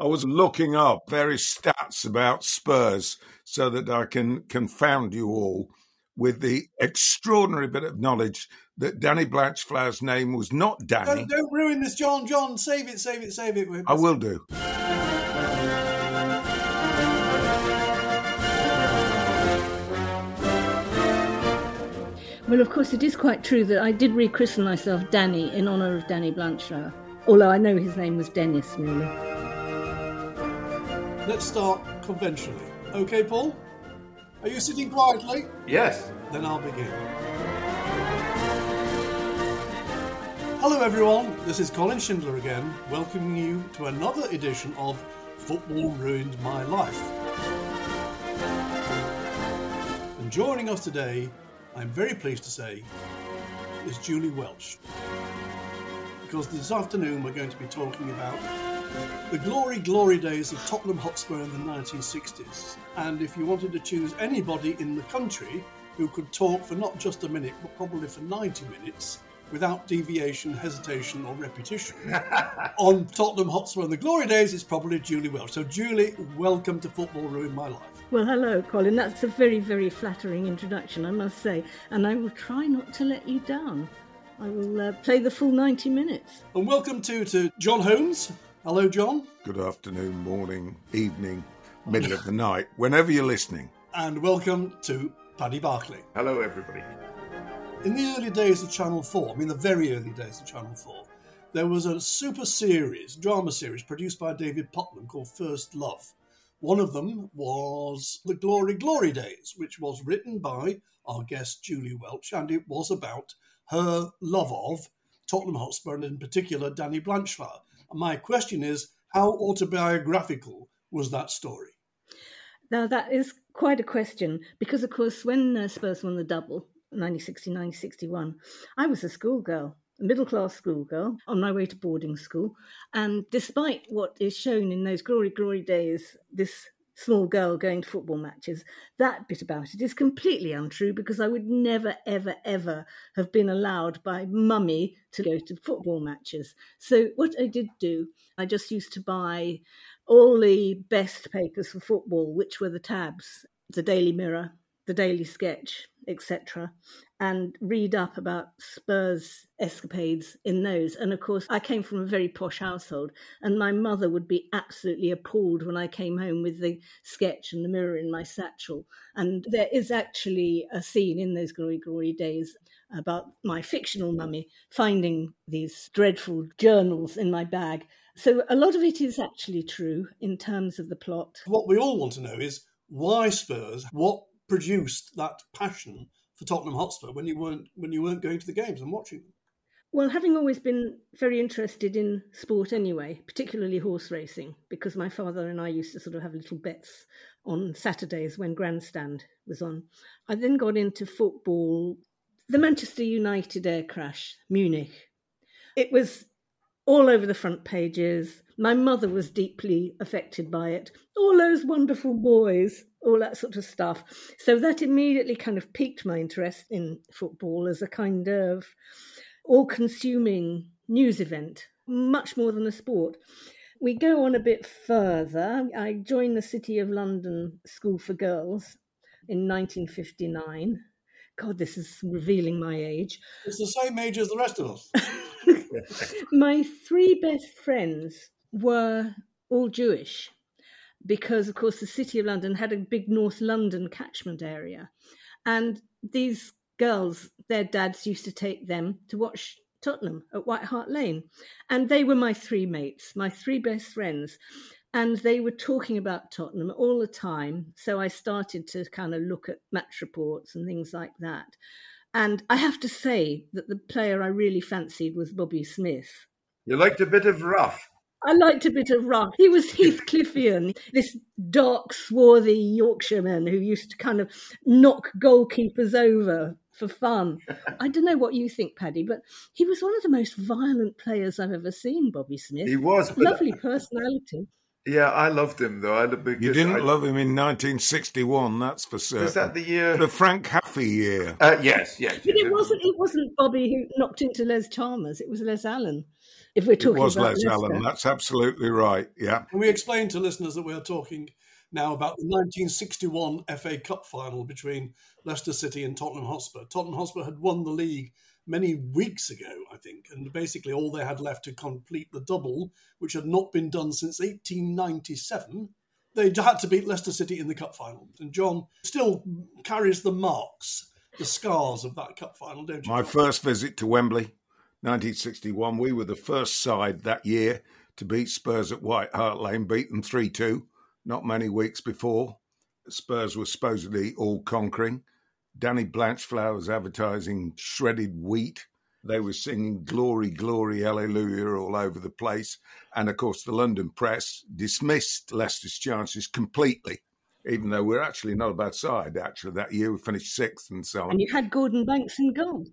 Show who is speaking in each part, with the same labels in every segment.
Speaker 1: I was looking up various stats about Spurs so that I can confound you all with the extraordinary bit of knowledge that Danny Blanchflower's name was not Danny.
Speaker 2: Don't, don't ruin this, John. John, save it, save it, save it.
Speaker 1: I will do.
Speaker 3: Well, of course, it is quite true that I did rechristen myself Danny in honour of Danny Blanchflower, although I know his name was Dennis merely.
Speaker 2: Let's start conventionally. Okay, Paul? Are you sitting quietly?
Speaker 4: Yes.
Speaker 2: Then I'll begin. Hello, everyone. This is Colin Shindler again, welcoming you to another edition of Football Ruined My Life. And joining us today, I'm very pleased to say, is Julie Welch. Because this afternoon we're going to be talking about the glory, glory days of Tottenham Hotspur in the 1960s. And if you wanted to choose anybody in the country who could talk for not just a minute, but probably for 90 minutes, without deviation, hesitation, or repetition, on Tottenham Hotspur and the glory days, it's probably Julie Welch. So, Julie, welcome to Football Ruin My Life.
Speaker 3: Well, hello, Colin. That's a very, very flattering introduction, I must say, and I will try not to let you down. I will uh, play the full 90 minutes.
Speaker 2: And welcome to, to John Holmes. Hello, John.
Speaker 1: Good afternoon, morning, evening, middle of the night, whenever you're listening.
Speaker 2: And welcome to Paddy Barclay.
Speaker 4: Hello, everybody.
Speaker 2: In the early days of Channel 4, I mean the very early days of Channel 4, there was a super series, drama series, produced by David Puttnam called First Love. One of them was The Glory Glory Days, which was written by our guest Julie Welch, and it was about her love of Tottenham Hotspur and in particular Danny Blanchflower. My question is, how autobiographical was that story?
Speaker 3: Now, that is quite a question because, of course, when uh, Spurs won the double, 1960 61, I was a schoolgirl, a middle class schoolgirl on my way to boarding school. And despite what is shown in those glory, glory days, this small girl going to football matches, that bit about it is completely untrue because I would never, ever, ever have been allowed by mummy to go to football matches. So, what I did do, I just used to buy all the best papers for football, which were the tabs, the Daily Mirror, the Daily Sketch, etc., and read up about Spurs escapades in those. And of course, I came from a very posh household, and my mother would be absolutely appalled when I came home with the sketch and the mirror in my satchel. And there is actually a scene in those glory, glory days about my fictional mummy finding these dreadful journals in my bag. So a lot of it is actually true in terms of the plot.
Speaker 2: What we all want to know is why Spurs? What produced that passion for Tottenham Hotspur when you weren't when you weren't going to the games and watching them?
Speaker 3: Well, having always been very interested in sport anyway, particularly horse racing, because my father and I used to sort of have little bets on Saturdays when Grandstand was on. I then got into football, the Manchester United air crash, Munich. It was all over the front pages. My mother was deeply affected by it. All those wonderful boys, all that sort of stuff. So that immediately kind of piqued my interest in football as a kind of all consuming news event, much more than a sport. We go on a bit further. I joined the City of London School for Girls in 1959. God, this is revealing my age.
Speaker 2: It's the same age as the rest of us.
Speaker 3: my three best friends were all Jewish because, of course, the City of London had a big North London catchment area. And these girls, their dads used to take them to watch Tottenham at White Hart Lane. And they were my three mates, my three best friends. And they were talking about Tottenham all the time. So I started to kind of look at match reports and things like that. And I have to say that the player I really fancied was Bobby Smith.
Speaker 4: You liked a bit of rough.
Speaker 3: I liked a bit of rough. He was Heathcliffian, this dark, swarthy Yorkshireman who used to kind of knock goalkeepers over for fun. I don't know what you think, Paddy, but he was one of the most violent players I've ever seen, Bobby Smith.
Speaker 4: He was.
Speaker 3: Lovely personality.
Speaker 4: Yeah, I loved him though. I,
Speaker 1: You didn't
Speaker 4: I,
Speaker 1: love him in 1961, that's for certain.
Speaker 4: Was that the year?
Speaker 1: The Frank Haffey year.
Speaker 4: Uh, yes, yes.
Speaker 3: But
Speaker 4: yes.
Speaker 3: it wasn't. It wasn't Bobby who knocked into Les Chalmers. It was Les Allen. If we're
Speaker 1: It
Speaker 3: talking
Speaker 1: was
Speaker 3: about
Speaker 1: Les
Speaker 3: Leicester.
Speaker 1: Allen. That's absolutely right. Yeah.
Speaker 2: Can we explain to listeners that we're talking now about the 1961 FA Cup final between Leicester City and Tottenham Hotspur? Tottenham Hotspur had won the league many weeks ago, I think, and basically all they had left to complete the double, which had not been done since 1897. They had to beat Leicester City in the cup final. And John still carries the marks, the scars of that cup final, don't you?
Speaker 1: My first visit to Wembley, 1961. We were the first side that year to beat Spurs at White Hart Lane, beat them 3 2, not many weeks before. Spurs were supposedly all conquering. Danny Blanchflower was advertising shredded wheat. They were singing Glory, Glory, Hallelujah all over the place. And of course, the London press dismissed Leicester's chances completely, even though we're actually not a bad side. Actually, that year we finished sixth and so on.
Speaker 3: And you had Gordon Banks in goal.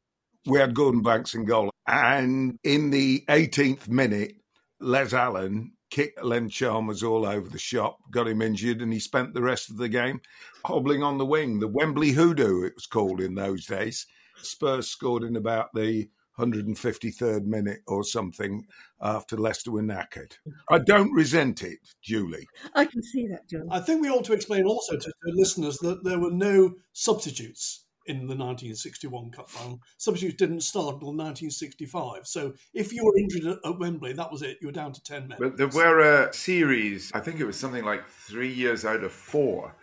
Speaker 1: We had Gordon Banks in goal. And in the 18th minute, Les Allen kicked Len Chalmers all over the shop, got him injured, and he spent the rest of the game hobbling on the wing. The Wembley Hoodoo, it was called in those days. Spurs scored in about the 153rd minute or something after Leicester were knackered. I don't resent it, Julie.
Speaker 3: I can see that, John.
Speaker 2: I think we ought to explain also to, to listeners that there were no substitutes in the 1961 Cup final. Substitutes didn't start until 1965. So if you were injured at, at Wembley, that was it. You were down to 10 men.
Speaker 4: But there were a series, I think it was something like three years out of four,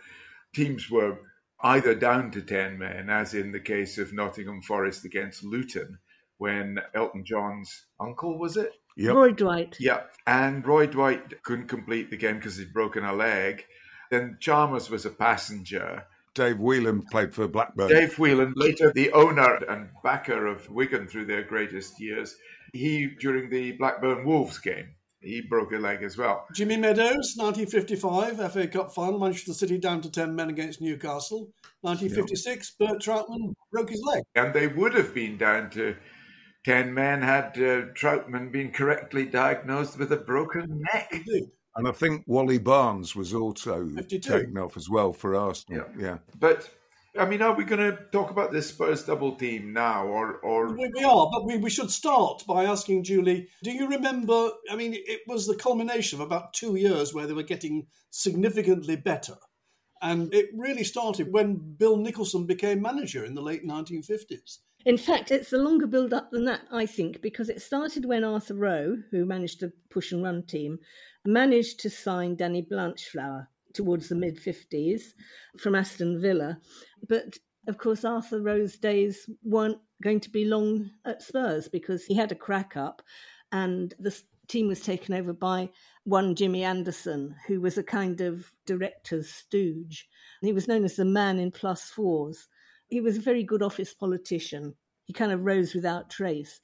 Speaker 4: teams were either down to 10 men, as in the case of Nottingham Forest against Luton, when Elton John's uncle, was it?
Speaker 1: Yep.
Speaker 3: Roy Dwight.
Speaker 4: Yeah. And Roy Dwight couldn't complete the game because he'd broken a leg. Then Chalmers was a passenger.
Speaker 1: Dave Whelan played for Blackburn.
Speaker 4: Dave Whelan, later the owner and backer of Wigan through their greatest years, he, during the Blackburn Wolves game, he broke a leg as well.
Speaker 2: Jimmy Meadows, 1955 FA Cup final, Manchester City down to 10 men against Newcastle. 1956, Bert Trautmann broke his leg.
Speaker 4: And they would have been down to 10 men had uh, Trautmann been correctly diagnosed with a broken neck.
Speaker 2: Indeed.
Speaker 1: And I think Wally Barnes was also
Speaker 2: 52.
Speaker 1: taken off as well for Arsenal. Yeah. yeah.
Speaker 4: But, I mean, are we going to talk about this Spurs double team now? Or, or
Speaker 2: We, we are, but we, we should start by asking Julie do you remember? I mean, it was the culmination of about two years where they were getting significantly better. And it really started when Bill Nicholson became manager in the late 1950s.
Speaker 3: In fact, it's a longer build up than that, I think, because it started when Arthur Rowe, who managed the push and run team, managed to sign Danny Blanchflower towards the mid 50s from Aston Villa. But of course, Arthur Rowe's days weren't going to be long at Spurs because he had a crack up and the team was taken over by one Jimmy Anderson, who was a kind of director's stooge. He was known as the man in plus fours. He was a very good office politician. He kind of rose without trace.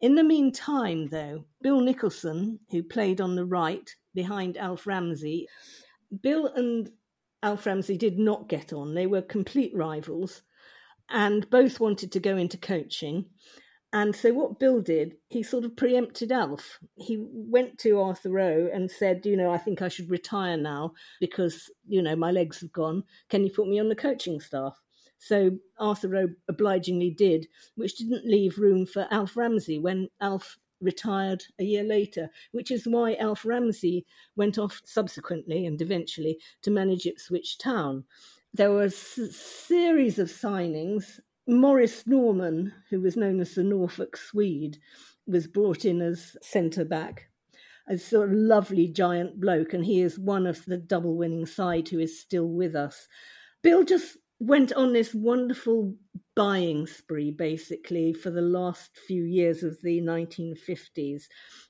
Speaker 3: In the meantime, though, Bill Nicholson, who played on the right behind Alf Ramsey, Bill and Alf Ramsey did not get on. They were complete rivals and both wanted to go into coaching. And so, what Bill did, he sort of preempted Alf. He went to Arthur Rowe and said, You know, I think I should retire now because, you know, my legs have gone. Can you put me on the coaching staff? So, Arthur Rowe obligingly did, which didn't leave room for Alf Ramsey when Alf retired a year later, which is why Alf Ramsey went off subsequently and eventually to manage Ipswich Town. There were a series of signings. Maurice Norman, who was known as the Norfolk Swede, was brought in as centre back. A sort of lovely giant bloke, and he is one of the double winning side who is still with us. Bill just went on this wonderful buying spree basically for the last few years of the 1950s.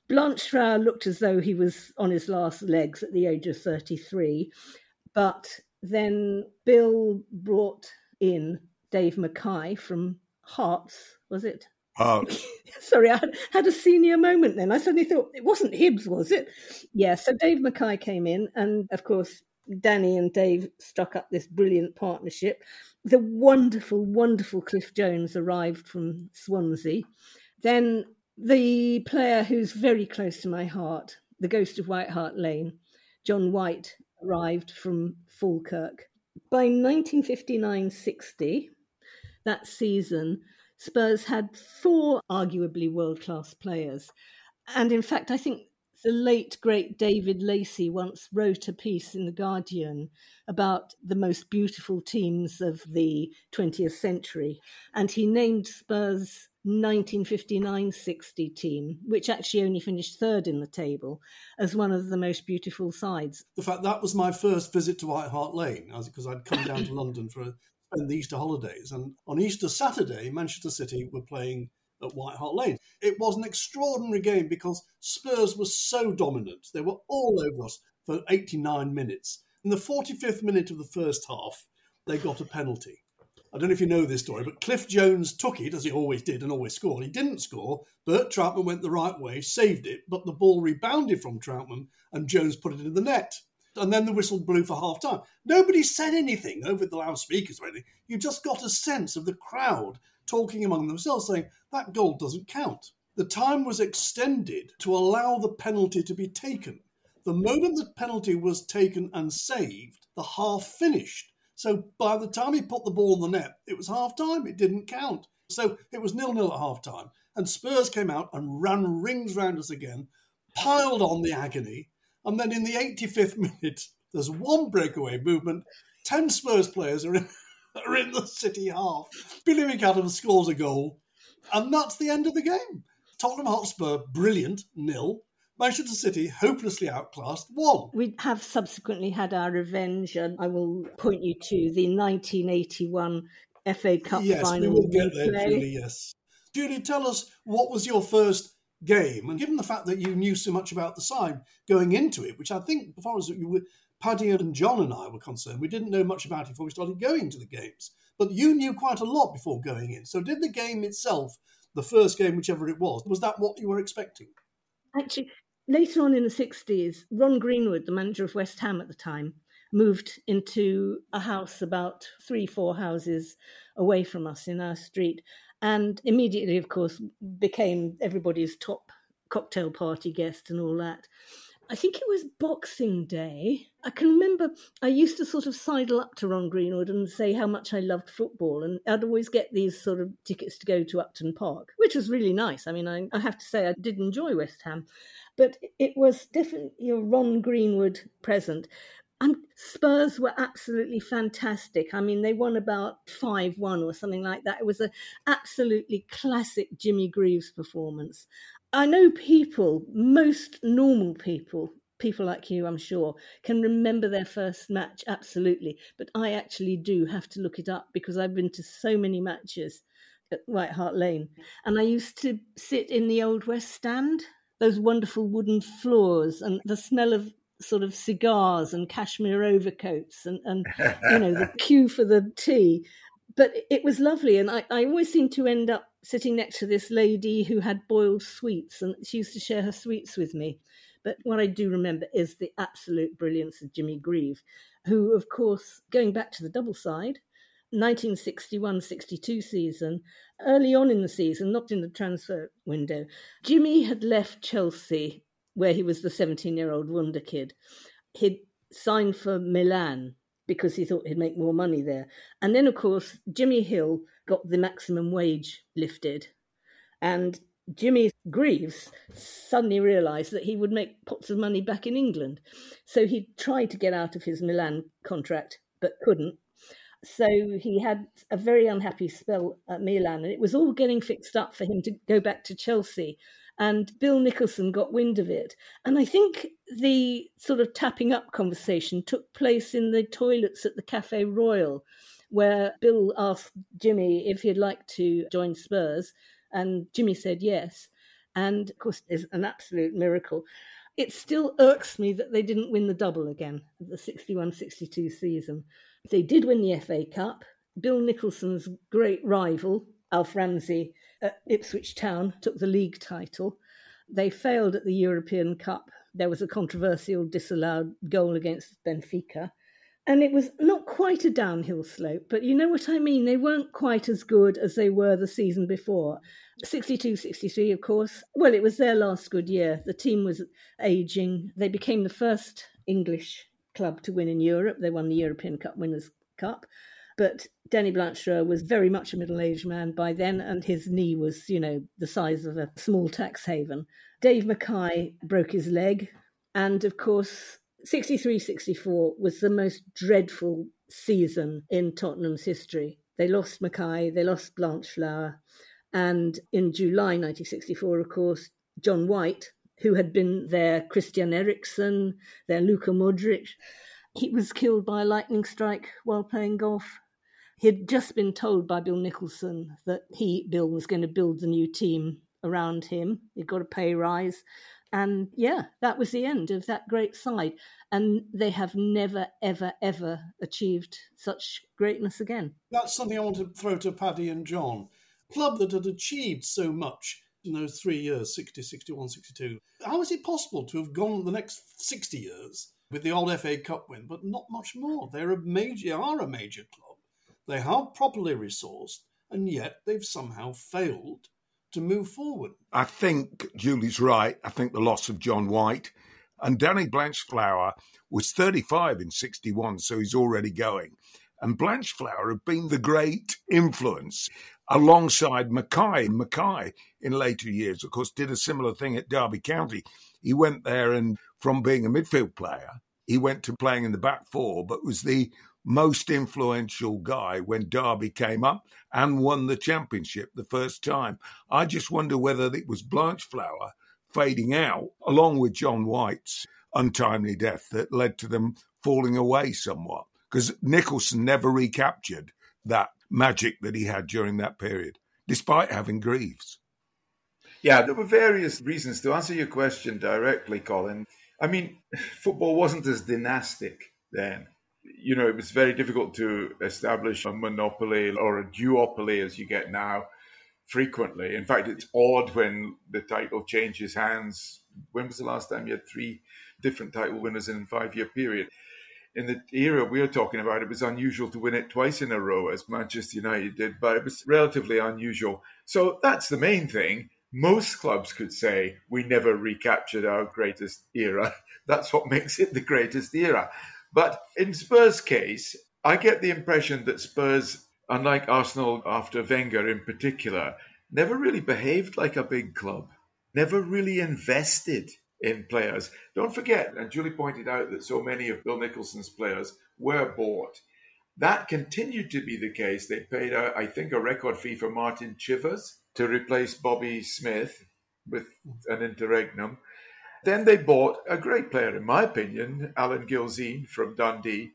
Speaker 3: Blanchflower looked as though he was on his last legs at the age of 33, but then Bill brought in Dave Mackay from Hearts, was it?
Speaker 1: Oh,
Speaker 3: Sorry, I had, had a senior moment then. I suddenly thought it wasn't Hibs, was it? Yeah, so Dave Mackay came in, and of course, Danny and Dave struck up this brilliant partnership. The wonderful, wonderful Cliff Jones arrived from Swansea. Then the player who's very close to my heart, the ghost of White Hart Lane, John White, arrived from Falkirk. By 1959 60, that season, Spurs had four arguably world class players. And in fact, I think the late great David Lacey once wrote a piece in The Guardian about the most beautiful teams of the 20th century. And he named Spurs 1959 60 team, which actually only finished third in the table, as one of the most beautiful sides.
Speaker 2: The fact that was my first visit to White Hart Lane, because I'd come down to London for spend the Easter holidays. And on Easter Saturday, Manchester City were playing at White Hart Lane. It was an extraordinary game because Spurs were so dominant. They were all over us for 89 minutes. In the 45th minute of the first half, they got a penalty. I don't know if you know this story, but Cliff Jones took it as he always did and always scored. He didn't score. Bert Trautmann went the right way, saved it, but the ball rebounded from Trautmann and Jones put it in the net. And then the whistle blew for half time. Nobody said anything over the loudspeakers or anything. You just got a sense of the crowd talking among themselves, saying, that goal doesn't count. The time was extended to allow the penalty to be taken. The moment the penalty was taken and saved, the half finished. So by the time he put the ball in the net, it was half time. It didn't count. So it was nil nil at half time. And Spurs came out and ran rings round us again, piled on the agony. And then in the 85th minute, there's one breakaway movement. 10 Spurs players are in, are in the City half. Billy McAdams scores a goal. And that's the end of the game. Tottenham Hotspur, brilliant, nil. Manchester City, hopelessly outclassed, won.
Speaker 3: We have subsequently had our revenge, and I will point you to the 1981 FA Cup
Speaker 2: yes,
Speaker 3: final.
Speaker 2: Yes, we will get there, Julie, yes. Julie, tell us what was your first game? And given the fact that you knew so much about the side going into it, which I think, as far as you were, Paddy and John and I were concerned, we didn't know much about it before we started going to the games. But you knew quite a lot before going in. So, did the game itself, the first game, whichever it was, was that what you were expecting?
Speaker 3: Actually, later on in the 60s, Ron Greenwood, the manager of West Ham at the time, moved into a house about three, four houses away from us in our street, and immediately, of course, became everybody's top cocktail party guest and all that. I think it was Boxing Day. I can remember I used to sort of sidle up to Ron Greenwood and say how much I loved football. And I'd always get these sort of tickets to go to Upton Park, which was really nice. I mean, I, I have to say I did enjoy West Ham. But it was definitely a Ron Greenwood present. And Spurs were absolutely fantastic. I mean, they won about 5 1 or something like that. It was an absolutely classic Jimmy Greaves performance. I know people, most normal people, people like you, I'm sure, can remember their first match absolutely. But I actually do have to look it up because I've been to so many matches at White Hart Lane. And I used to sit in the Old West Stand, those wonderful wooden floors, and the smell of sort of cigars and cashmere overcoats and, and you know, the queue for the tea. But it was lovely. And I, I always seem to end up sitting next to this lady who had boiled sweets, and she used to share her sweets with me. But what I do remember is the absolute brilliance of Jimmy Greaves, who, of course, going back to the double side, 1961 62 season, early on in the season, not in the transfer window, Jimmy had left Chelsea, where he was the 17 year old wonder kid. He'd signed for Milan because he thought he'd make more money there. And then, of course, Jimmy Hill got the maximum wage lifted. And Jimmy Greaves suddenly realised that he would make pots of money back in England. So he tried to get out of his Milan contract, but couldn't. So he had a very unhappy spell at Milan, and it was all getting fixed up for him to go back to Chelsea. And Bill Nicholson got wind of it. And I think the sort of tapping up conversation took place in the toilets at the Cafe Royal, where Bill asked Jimmy if he'd like to join Spurs. And Jimmy said yes. And of course, it's an absolute miracle. It still irks me that they didn't win the double again, the 61 62 season. They did win the FA Cup. Bill Nicholson's great rival, Alf Ramsey, at Ipswich Town, took the league title. They failed at the European Cup. There was a controversial disallowed goal against Benfica. And it was not quite a downhill slope, but you know what I mean? They weren't quite as good as they were the season before. 62 63, of course. Well, it was their last good year. The team was aging. They became the first English club to win in Europe. They won the European Cup Winners' Cup. But Danny Blanchflower was very much a middle aged man by then, and his knee was, you know, the size of a small tax haven. Dave Mackay broke his leg. And of course, 63 64 was the most dreadful season in Tottenham's history. They lost Mackay, they lost Blanchflower. And in July 1964, of course, John White, who had been their Christian Eriksen, their Luka Modric, he was killed by a lightning strike while playing golf. He had just been told by Bill Nicholson that he, Bill, was going to build the new team around him. He'd got a pay rise. And yeah, that was the end of that great side. And they have never, ever, ever achieved such greatness again.
Speaker 2: That's something I want to throw to Paddy and John. Club that had achieved so much in those three years 60, 61, 62. How is it possible to have gone the next 60 years with the old FA Cup win, but not much more? They're a major, they are a major club. They are properly resourced, and yet they've somehow failed to move forward.
Speaker 1: I think Julie's right. I think the loss of John White and Danny Blanchflower was 35 in 61, so he's already going. And Blanchflower had been the great influence alongside Mackay. Mackay, in later years, of course, did a similar thing at Derby County. He went there and from being a midfield player, he went to playing in the back four, but was the most influential guy when Derby came up and won the championship the first time. I just wonder whether it was Blanchflower fading out, along with John White's untimely death, that led to them falling away somewhat. Because Nicholson never recaptured that magic that he had during that period, despite having Greaves.
Speaker 4: Yeah, there were various reasons to answer your question directly, Colin. I mean, football wasn't as dynastic then you know, it was very difficult to establish a monopoly or a duopoly as you get now frequently. In fact, it's odd when the title changes hands. When was the last time you had three different title winners in a five year period? In the era we are talking about, it was unusual to win it twice in a row, as Manchester United did, but it was relatively unusual. So that's the main thing. Most clubs could say, we never recaptured our greatest era. That's what makes it the greatest era. But in Spurs' case, I get the impression that Spurs, unlike Arsenal after Wenger in particular, never really behaved like a big club, never really invested in players. Don't forget, and Julie pointed out that so many of Bill Nicholson's players were bought. That continued to be the case. They paid, a, I think, a record fee for Martin Chivers to replace Bobby Smith with an interregnum. Then they bought a great player, in my opinion, Alan Gilzean from Dundee.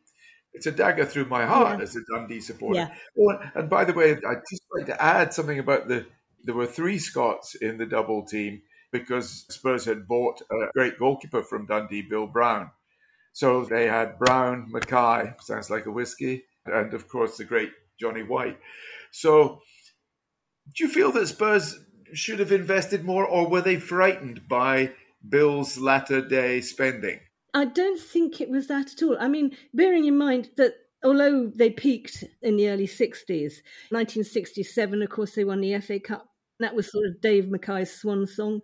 Speaker 4: It's a dagger through my heart yeah. as a Dundee supporter. Yeah. Oh, and by the way, I'd just like to add something about the. There were three Scots in the double team because Spurs had bought a great goalkeeper from Dundee, Bill Brown. So they had Brown, Mackay, sounds like a whiskey, and of course the great Johnny White. So do you feel that Spurs should have invested more, or were they frightened by Bill's latter day spending?
Speaker 3: I don't think it was that at all. I mean, bearing in mind that although they peaked in the early 60s, 1967, of course, they won the FA Cup. That was sort of Dave Mackay's swan song.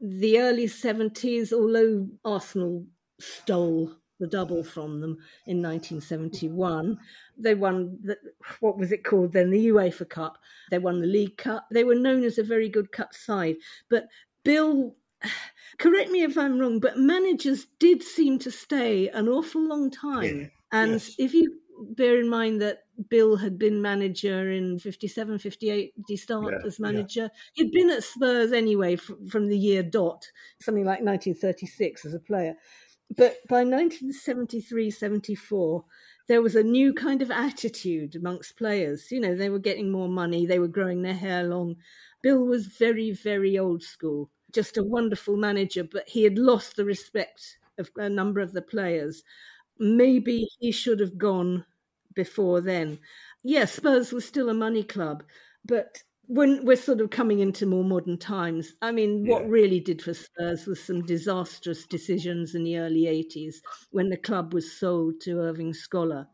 Speaker 3: The early 70s, although Arsenal stole the double from them in 1971. They won the, what was it called then? The UEFA Cup. They won the League Cup. They were known as a very good cup side. But Bill correct me if I'm wrong, but managers did seem to stay an awful long time. Yeah. And yes. if you bear in mind that Bill had been manager in 57, 58, did he start yeah, as manager? Yeah. He'd been at Spurs anyway from, from the year dot, something like 1936 as a player. But by 1973, 74, there was a new kind of attitude amongst players. You know, they were getting more money, they were growing their hair long. Bill was very, very old school just a wonderful manager, but he had lost the respect of a number of the players. Maybe he should have gone before then. Yes, Spurs was still a money club, but when we're sort of coming into more modern times, I mean, what really did for Spurs was some disastrous decisions in the early 80s when the club was sold to Irving Scholar.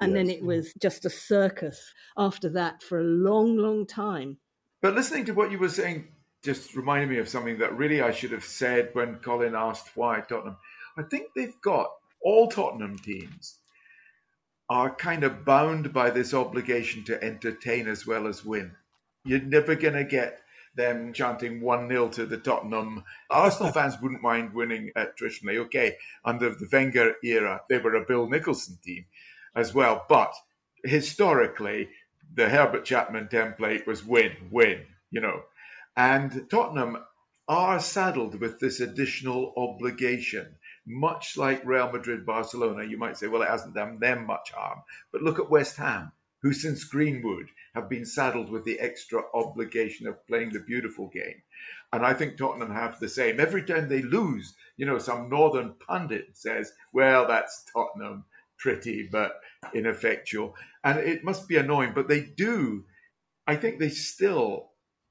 Speaker 3: And yes. then it was just a circus after that for a long, long time.
Speaker 4: But listening to what you were saying just reminded me of something that really I should have said when Colin asked why Tottenham. I think they've got all Tottenham teams are kind of bound by this obligation to entertain as well as win. You're never going to get them chanting 1 0 to the Tottenham. Arsenal fans wouldn't mind winning uh, traditionally. Okay, under the Wenger era, they were a Bill Nicholson team as well. But historically, the Herbert Chapman template was win, win, you know. And Tottenham are saddled with this additional obligation, much like Real Madrid, Barcelona. You might say, well, it hasn't done them much harm. But look at West Ham, who since Greenwood have been saddled with the extra obligation of playing the beautiful game. And I think Tottenham have the same. Every time they lose, you know, some northern pundit says, well, that's Tottenham, pretty but ineffectual. And it must be annoying, but they do. I think they still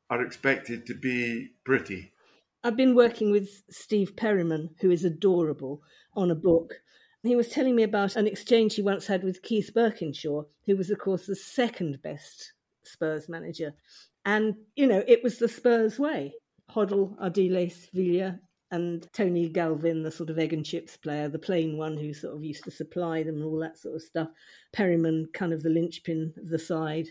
Speaker 4: are expected to be pretty.
Speaker 3: I've been working with Steve Perryman, who is adorable, on a book. He was telling me about an exchange he once had with Keith Burkinshaw, who was, of course, the second best Spurs manager. And, you know, it was the Spurs way. Hoddle, Ardiles, Villa, and Tony Galvin, the sort of egg and chips player, the plain one who sort of used to supply them and all that sort of stuff. Perryman, kind of the linchpin of the side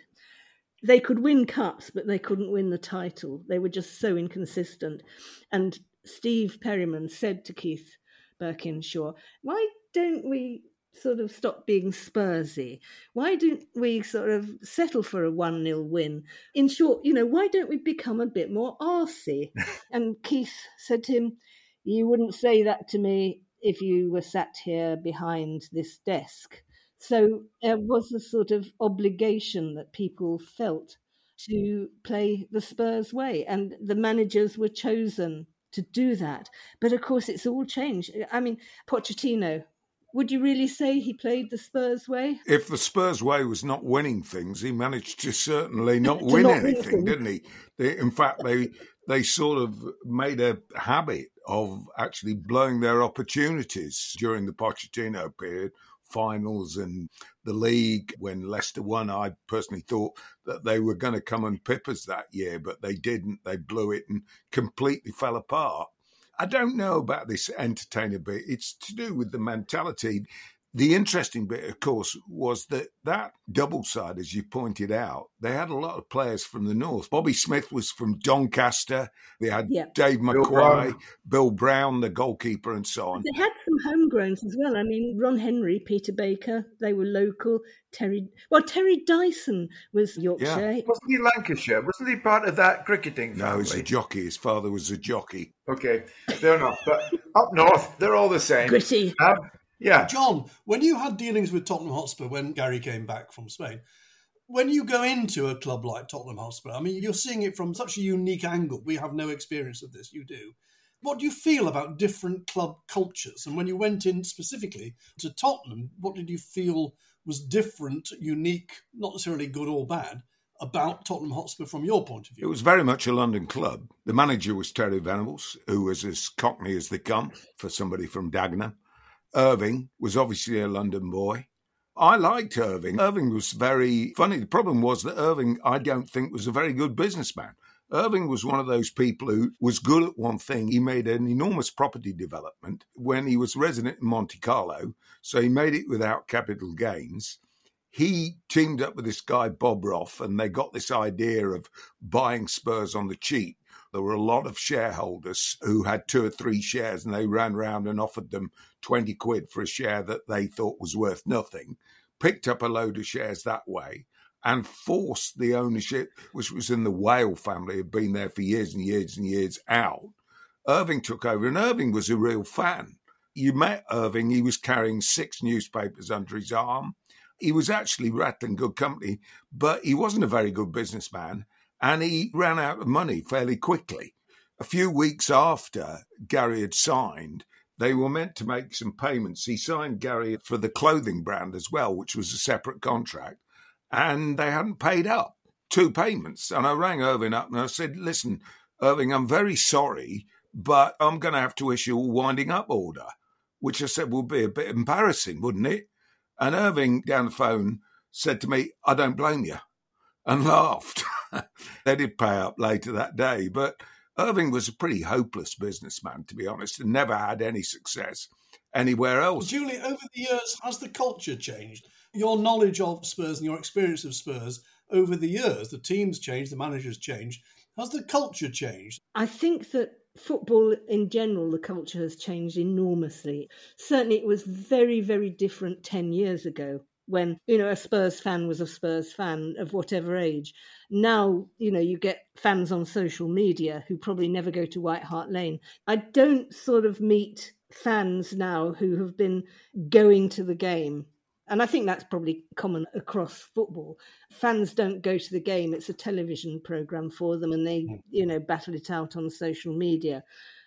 Speaker 3: they could win cups, but they couldn't win the title. They were just so inconsistent. And Steve Perryman said to Keith Burkinshaw, Why don't we sort of stop being Spursy? Why don't we sort of settle for a 1 0 win? In short, you know, why don't we become a bit more arsy? and Keith said to him, You wouldn't say that to me if you were sat here behind this desk. So there was a sort of obligation that people felt to play the Spurs way, and the managers were chosen to do that. But of course, it's all changed. I mean, Pochettino. Would you really say he played the Spurs way?
Speaker 1: If the Spurs way was not winning things, he managed to certainly not win not anything, didn't he? They, in fact, they they sort of made a habit of actually blowing their opportunities during the Pochettino period finals and the league when Leicester won. I personally thought that they were going to come and pip us that year, but they didn't. They blew it and completely fell apart. I don't know about this entertainer bit. It's to do with the mentality. The interesting bit, of course, was that that double side, as you pointed out, they had a lot of players from the north. Bobby Smith was from Doncaster. They had yep. Dave Mackay, Bill, Bill Brown, the goalkeeper, and so on.
Speaker 3: They had some homegrowns as well. I mean, Ron Henry, Peter Baker, they were local. Terry, well, Terry Dyson was Yorkshire. Yeah.
Speaker 4: Wasn't he Lancashire? Wasn't he part of that cricketing family?
Speaker 1: No, he's a jockey. His father was a jockey.
Speaker 4: Okay, fair enough. But up north, they're all the same.
Speaker 3: Gritty.
Speaker 4: Um, yeah.
Speaker 2: John, when you had dealings with Tottenham Hotspur when Gary came back from Spain, when you go into a club like Tottenham Hotspur, I mean, you're seeing it from such a unique angle. We have no experience of this, you do. What do you feel about different club cultures? And when you went in specifically to Tottenham, what did you feel was different, unique, not necessarily good or bad, about Tottenham Hotspur from your point of view?
Speaker 1: It was very much a London club. The manager was Terry Venables, who was as cockney as they come for somebody from Dagenham. Irving was obviously a London boy. I liked Irving. Irving was very funny. The problem was that Irving, I don't think, was a very good businessman. Irving was one of those people who was good at one thing. He made an enormous property development when he was resident in Monte Carlo, so he made it without capital gains. He teamed up with this guy, Bobroff, and they got this idea of buying Spurs on the cheap there were a lot of shareholders who had two or three shares and they ran round and offered them 20 quid for a share that they thought was worth nothing, picked up a load of shares that way and forced the ownership, which was in the Wale family, had been there for years and years and years, out. Irving took over, and Irving was a real fan. You met Irving, he was carrying six newspapers under his arm. He was actually rattling good company, but he wasn't a very good businessman and he ran out of money fairly quickly. A few weeks after Gary had signed, they were meant to make some payments. He signed Gary for the clothing brand as well, which was a separate contract, and they hadn't paid up two payments. And I rang Irving up and I said, Listen, Irving, I'm very sorry, but I'm going to have to issue a winding up order, which I said would be a bit embarrassing, wouldn't it? And Irving down the phone said to me, I don't blame you, and laughed. they did pay up later that day, but Irving was a pretty hopeless businessman, to be honest, and never had any success. anywhere else.
Speaker 2: Julie, over the years, has the culture changed? Your knowledge of Spurs and your experience of Spurs over the years, the teams changed, the managers changed. Has the culture changed?
Speaker 3: I think that football in general, the culture has changed enormously. Certainly, it was very, very different 10 years ago when, you know, a Spurs fan was a Spurs fan of whatever age. Now, you know, you get fans on social media who probably never go to White Hart Lane. I don't sort of meet fans now who have been going to the game and I think that's probably common across football. Fans don't go to the game; it's a television program for them, and they, hmm. you know, battle it out on social media.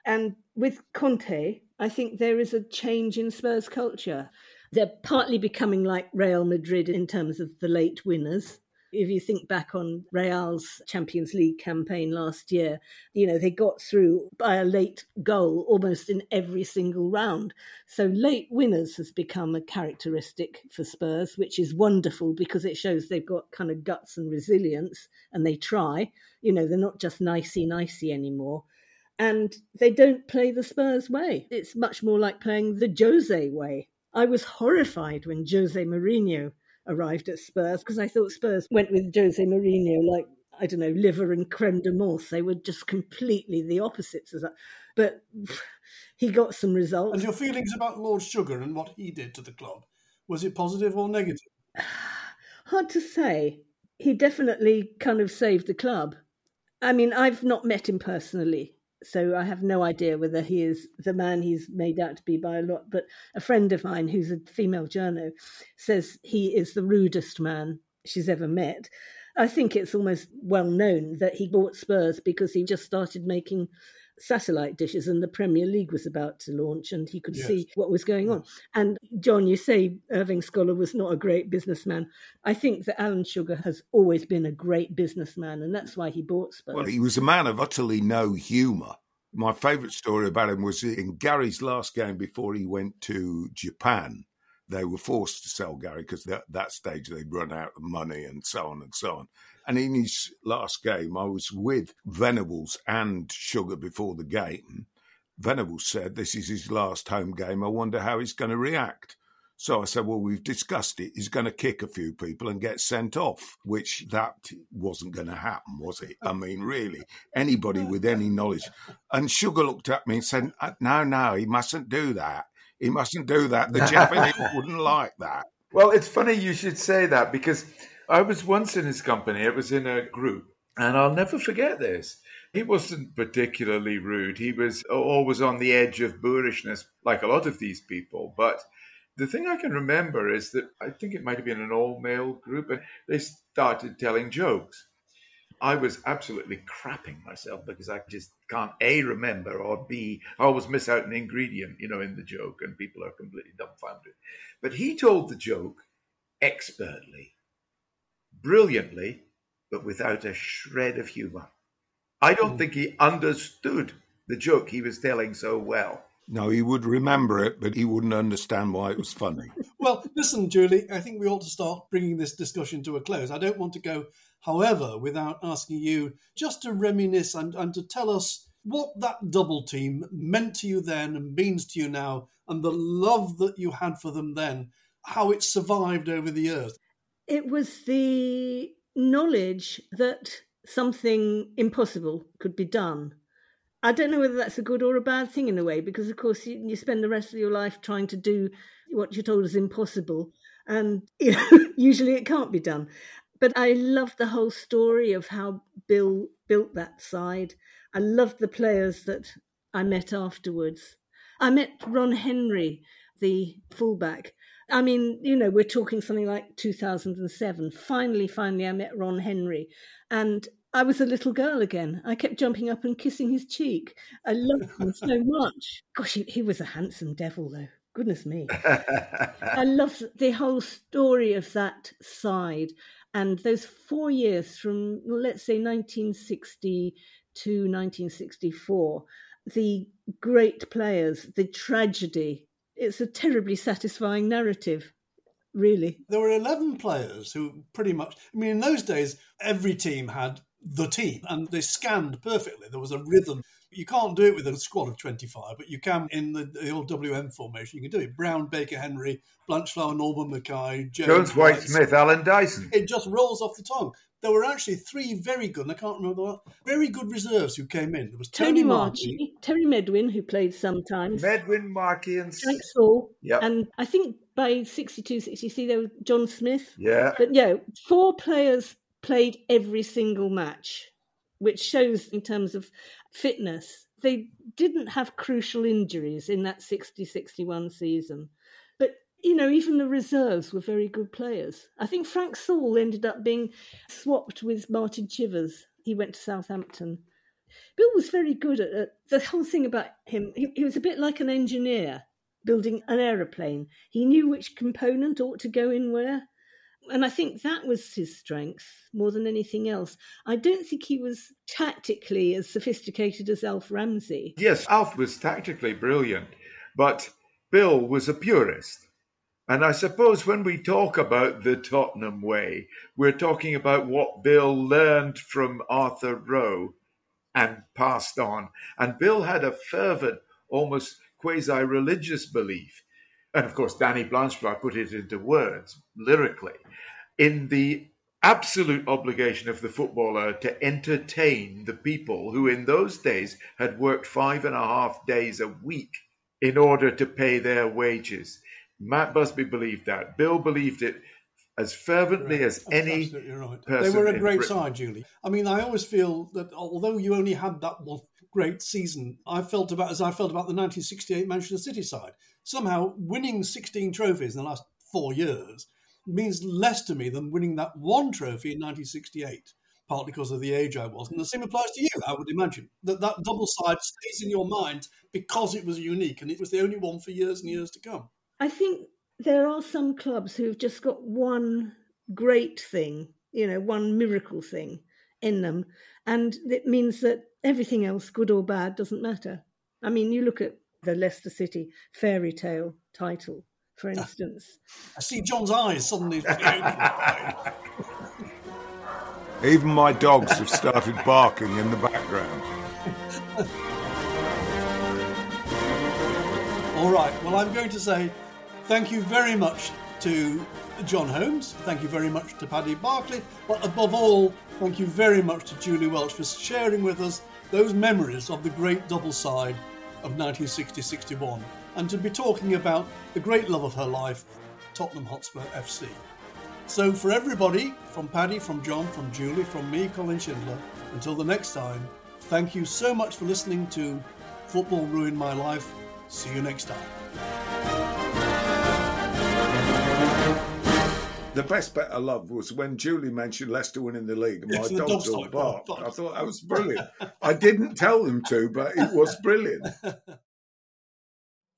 Speaker 3: And with Conte, I think there is a change in Spurs culture. They're partly becoming like Real Madrid in terms of the late winners. If you think back on Real's Champions League campaign last year, you know, they got through by a late goal almost in every single round. So late winners has become a characteristic for Spurs, which is wonderful because it shows they've got kind of guts and resilience and they try. You know, they're not just nicey nicey anymore and they don't play the Spurs way. It's much more like playing the Jose way. I was horrified when Jose Mourinho arrived at Spurs because I thought Spurs went with Jose Mourinho like I don't know liver and creme de menthe. They were just completely the opposites of that. But he got some results.
Speaker 2: And your feelings about Lord Sugar and what he did to the club was it positive or negative?
Speaker 3: Hard to say. He definitely kind of saved the club. I mean, I've not met him personally, so I have no idea whether he is the man he's made out to be by a lot. But a friend of mine, who's a female journo, says he is the rudest man she's ever met. I think it's almost well known that he bought Spurs because he just started making satellite dishes and the Premier League was about to launch and he could yes. see what was going on. Mm. And John, you say Irving Scholar was not a great businessman. I think that Alan Sugar has always been a great businessman and that's why he bought Spurs.
Speaker 1: Well, he was a man of utterly no humour. My favourite story about him was in Gary's last game before he went to Japan they were forced to sell Gary because at that stage they'd run out of money and so on and so on. And in his last game, I was with Venables and Sugar before the game. Venables said, This is his last home game. I wonder how he's going to react. So I said, Well, we've discussed it. He's going to kick a few people and get sent off, which that wasn't going to happen, was it? I mean, really, anybody with any knowledge. And Sugar looked at me and said, uh, No, no, he mustn't do that. He mustn't do that. The Japanese wouldn't like that.
Speaker 4: Well, it's funny you should say that because I was once in his company. It was in a group, and I'll never forget this. He wasn't particularly rude. He was always on the edge of boorishness, like a lot of these people. But the thing I can remember is that I think it might have been an all male group, and they started telling jokes. I was absolutely crapping myself because I just can't A, remember, or B, I always miss out an ingredient, you know, in the joke, and people are completely dumbfounded. But he told the joke expertly, brilliantly, but without a shred of humor. I don't hmm. think he understood the joke he was telling so well.
Speaker 1: No, he would remember it, but he wouldn't understand why it was funny.
Speaker 2: well, listen, Julie, I think we ought to start bringing this discussion to a close. I don't want to go however, without asking you just to reminisce and, and to tell us what that double team meant to you then and means to you now, and the love that you had for them then, how it survived over the years.
Speaker 3: It was the knowledge that something impossible could be done. I don't know whether that's a good or a bad thing in a way, because of course you, you spend the rest of your life trying to do what you're told is impossible, and you know, usually it can't be done. But I loved the whole story of how Bill built that side. I loved the players that I met afterwards. I met Ron Henry, the fullback. I mean, you know, we're talking something like 2007. Finally, finally, I met Ron Henry. And I was a little girl again. I kept jumping up and kissing his cheek. I loved him so much. Gosh, he, he was a handsome devil, though. Goodness me. I love the whole story of that side. And those four years from, let's say, 1960 to 1964, the great players, the tragedy, it's a terribly satisfying narrative, really.
Speaker 2: There were 11 players who pretty much, I mean, in those days, every team had the team and they scanned perfectly. There was a rhythm You can't do it with a squad of 25, but you can in the, the old WM formation. You can do it. Brown, Baker, Henry, Blanchflower, Norman Mackay,
Speaker 4: Jones, Jones White, Smith, Alan Dyson.
Speaker 2: It just rolls off the tongue. There were actually three very good, and I can't remember what, very good reserves who came in. There was Tony, Tony Marchi,
Speaker 3: Terry Medwin, who played sometimes.
Speaker 4: Medwin, Marchi, and
Speaker 3: Frank Saul. Yep. And I think by 62, 63, there was John Smith.
Speaker 4: Yeah.
Speaker 3: But yeah, four players played every single match, which shows in terms of fitness. They didn't have crucial injuries in that 60 61 season. But, you know, even the reserves were very good players. I think Frank Saul ended up being swapped with Martin Chivers. He went to Southampton. Bill was very good at, at the whole thing about him. He, he was a bit like an engineer building an aeroplane. He knew which component ought to go in where. And I think that was his strength more than anything else. I don't think he was tactically as sophisticated as Alf Ramsey.
Speaker 4: Yes, Alf was tactically brilliant, but Bill was a purist. And I suppose when we talk about the Tottenham way, we're talking about what Bill learned from Arthur Rowe and passed on. And Bill had a fervent, almost quasi religious belief. And of course, Danny Blanchflower put it into words lyrically in the absolute obligation of the footballer to entertain the people who in those days had worked five and a half days a week in order to pay their wages. Matt Busby believed that. Bill believed it as fervently right. as That's any right. person.
Speaker 2: They were a great
Speaker 4: Britain.
Speaker 2: side, Julie. I mean, I always feel that although you only had that one great season, I felt about as I felt about the 1968 Manchester City side. Somehow, winning 16 trophies in the last four years means less to me than winning that one trophy in 1968, partly because of the age I was. And the same applies to you, I would imagine. That that double side stays in your mind because it was unique and it was the only one for years and years to come.
Speaker 3: I think there are some clubs who've just got one great thing, you know, one miracle thing in them. And it means that everything else, good or bad, doesn't matter. I mean, you look at the Leicester City fairy tale title for instance.
Speaker 2: I see John's eyes suddenly.
Speaker 1: Even my dogs have started barking in the background.
Speaker 2: All right. Well, I'm going to say thank you very much to John Holmes. Thank you very much to Paddy Barclay. But above all, thank you very much to Julie Welch for sharing with us those memories of the great double side of 1960 61 and to be talking about the great love of her life, Tottenham Hotspur FC. So, for everybody, from Paddy, from John, from Julie, from me, Colin Shindler, until the next time, thank you so much for listening to Football Ruined My Life. See you next time.
Speaker 1: The best bit I loved was when Julie mentioned Leicester winning the league and my dogs all barked. I thought that was brilliant. I didn't tell them to, but it was brilliant.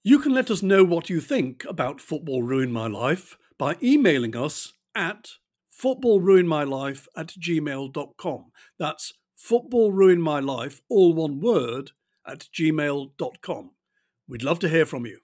Speaker 2: You can let us know what you think about Football Ruin My Life by emailing us at footballruinmylife at gmail.com. That's footballruinmylife, all one word, at gmail.com. We'd love to hear from you.